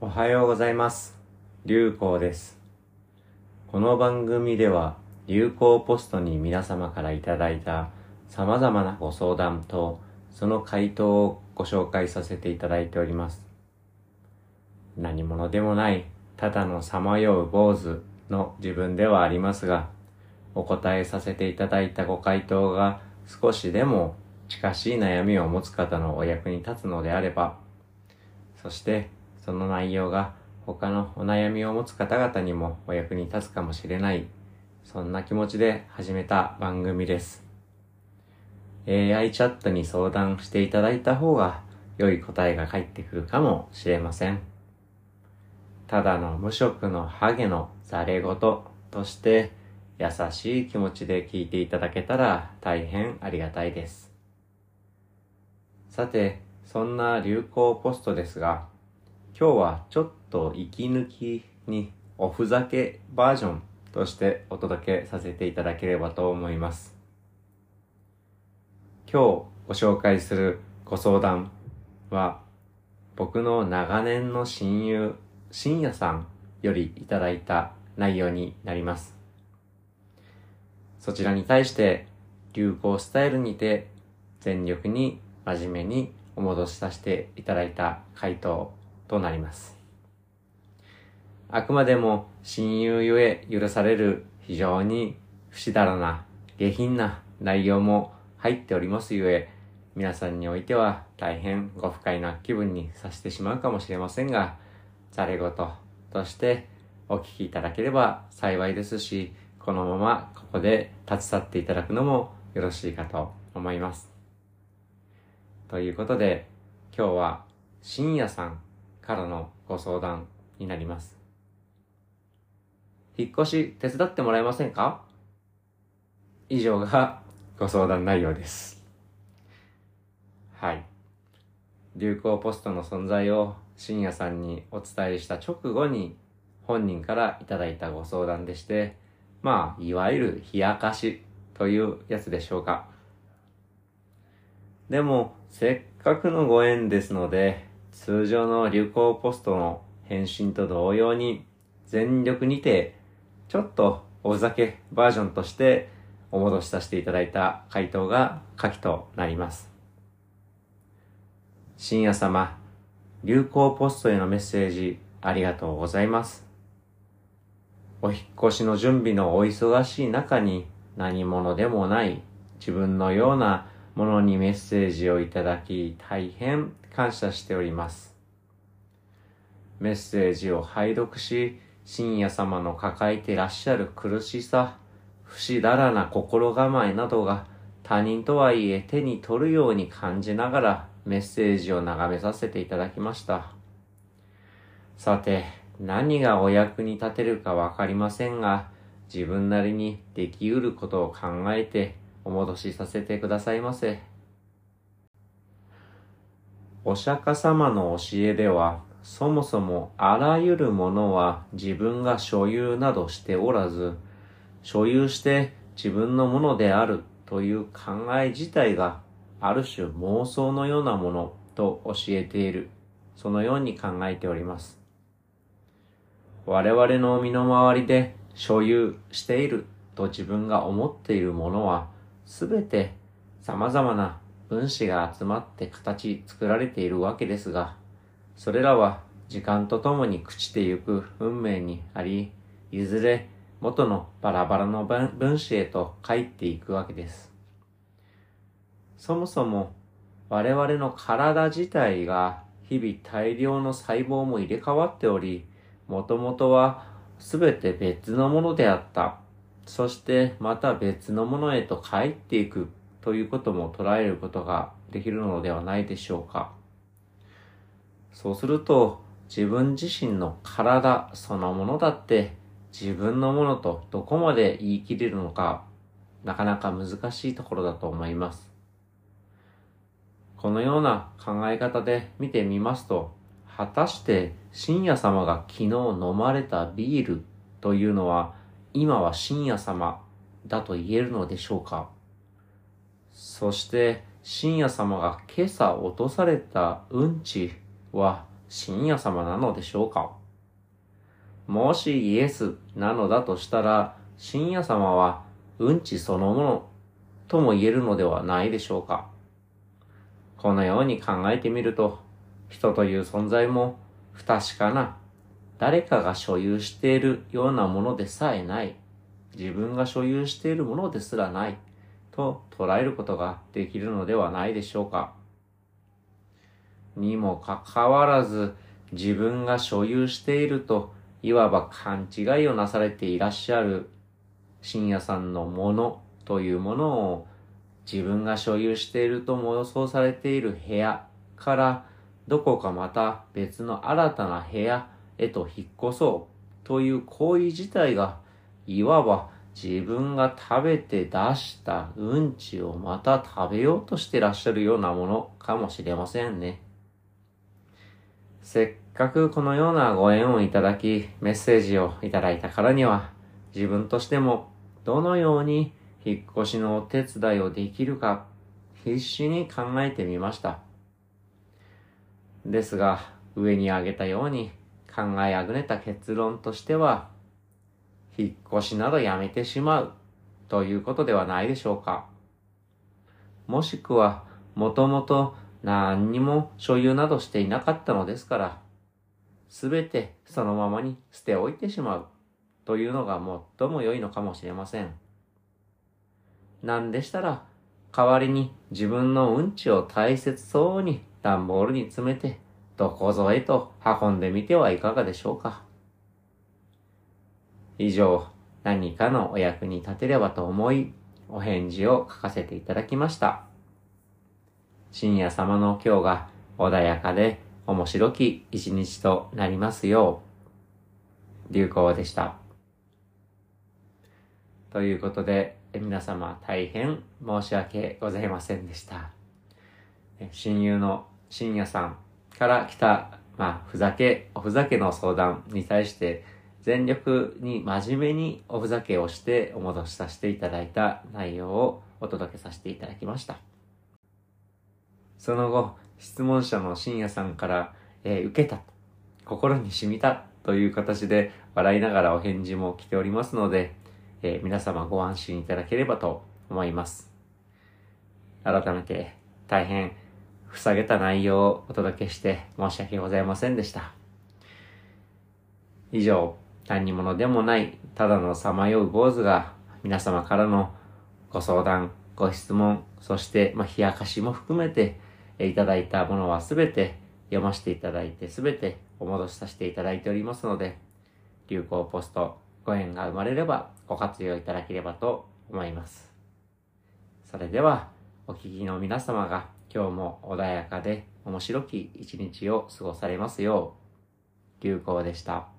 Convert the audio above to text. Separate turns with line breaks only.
おはようございます。流行です。この番組では流行ポストに皆様からいただいた様々なご相談とその回答をご紹介させていただいております。何者でもないただのさまよう坊主の自分ではありますが、お答えさせていただいたご回答が少しでも近しい悩みを持つ方のお役に立つのであれば、そしてその内容が他のお悩みを持つ方々にもお役に立つかもしれない、そんな気持ちで始めた番組です。AI チャットに相談していただいた方が良い答えが返ってくるかもしれません。ただの無職のハゲのザレ言として優しい気持ちで聞いていただけたら大変ありがたいです。さて、そんな流行ポストですが、今日はちょっと息抜きにおふざけバージョンとしてお届けさせていただければと思います。今日ご紹介するご相談は僕の長年の親友、深夜さんよりいただいた内容になります。そちらに対して流行スタイルにて全力に真面目にお戻しさせていただいた回答となります。あくまでも親友ゆえ許される非常に不死だらな下品な内容も入っておりますゆえ、皆さんにおいては大変ご不快な気分にさせてしまうかもしれませんが、ざれ言としてお聞きいただければ幸いですし、このままここで立ち去っていただくのもよろしいかと思います。ということで、今日は深夜さんからのご相談になります。引っ越し手伝ってもらえませんか？以上がご相談内容です。はい。流行ポストの存在を深夜さんにお伝えした直後に本人からいただいたご相談でして、まあ、いわゆる冷やかしというやつでしょうか。でも、せっかくのご縁ですので、通常の流行ポストの返信と同様に、全力にて、ちょっとおふざけバージョンとしてお戻しさせていただいた回答が下記となります。深夜様、流行ポストへのメッセージありがとうございます。お引越しの準備のお忙しい中に何者でもない自分のようなものにメッセージをいただき大変感謝しております。メッセージを拝読し、深夜様の抱えてらっしゃる苦しさ、不死だらな心構えなどが他人とはいえ手に取るように感じながらメッセージを眺めさせていただきました。さて、何がお役に立てるかわかりませんが、自分なりにできうることを考えてお戻しさせてくださいませ。お釈迦様の教えでは、そもそもあらゆるものは自分が所有などしておらず、所有して自分のものであるという考え自体がある種妄想のようなものと教えている。そのように考えております。我々の身の回りで所有していると自分が思っているものはすべて様々な分子が集まって形作られているわけですが、それらは時間とともに朽ちてゆく運命にあり、いずれ元のバラバラの分子へと帰っていくわけです。そもそも我々の体自体が日々大量の細胞も入れ替わっており、もともとはすべて別のものであった。そしてまた別のものへと帰っていくということも捉えることができるのではないでしょうか。そうすると自分自身の体そのものだって自分のものとどこまで言い切れるのかなかなか難しいところだと思います。このような考え方で見てみますと、果たして深夜様が昨日飲まれたビールというのは今は深夜様だと言えるのでしょうか。そして深夜様が今朝落とされたうんちは深夜様なのでしょうか。もしイエスなのだとしたら、深夜様はうんちそのものとも言えるのではないでしょうか。このように考えてみると、人という存在も不確かな、誰かが所有しているようなものでさえない、自分が所有しているものですらない、と捉えることができるのではないでしょうか。にもかかわらず、自分が所有していると、いわば勘違いをなされていらっしゃる。深夜さんのものというものを自分が所有しているとも予想されている部屋からどこかまた別の新たな部屋へと引っ越そうという行為自体がいわば自分が食べて出したうんちをまた食べようとしてらっしゃるようなものかもしれませんね。せっかくこのようなご縁をいただきメッセージをいただいたからには自分としてもどのように引っ越しのお手伝いをできるか必死に考えてみました。ですが、上に挙げたように考えあぐねた結論としては、引っ越しなどやめてしまうということではないでしょうか。もしくは、もともと何にも所有などしていなかったのですから、すべてそのままに捨ておいてしまうというのが最も良いのかもしれません。なんでしたら、代わりに自分のうんちを大切そうに段ボールに詰めて、どこぞへと運んでみてはいかがでしょうか。以上、何かのお役に立てればと思い、お返事を書かせていただきました。深夜様の今日が穏やかで面白き一日となりますよう、流行でした。ということで、皆様大変申し訳ございませんでした。親友の深夜さんから来た、まあ、ふざけ、おふざけの相談に対して、全力に真面目におふざけをしてお戻しさせていただいた内容をお届けさせていただきました。その後、質問者の深夜さんから、えー、受けた、心に染みたという形で笑いながらお返事も来ておりますので、えー、皆様ご安心いただければと思います。改めて大変ふさげた内容をお届けして申し訳ございませんでした。以上、何にものでもないただのさまよう坊主が皆様からのご相談、ご質問、そして、まあ、冷やかしも含めていただいたものはすべて読ませていただいてすべてお戻しさせていただいておりますので、流行ポストご縁が生まれればご活用いただければと思います。それでは、お聞きの皆様が今日も穏やかで面白き一日を過ごされますよう、流行でした。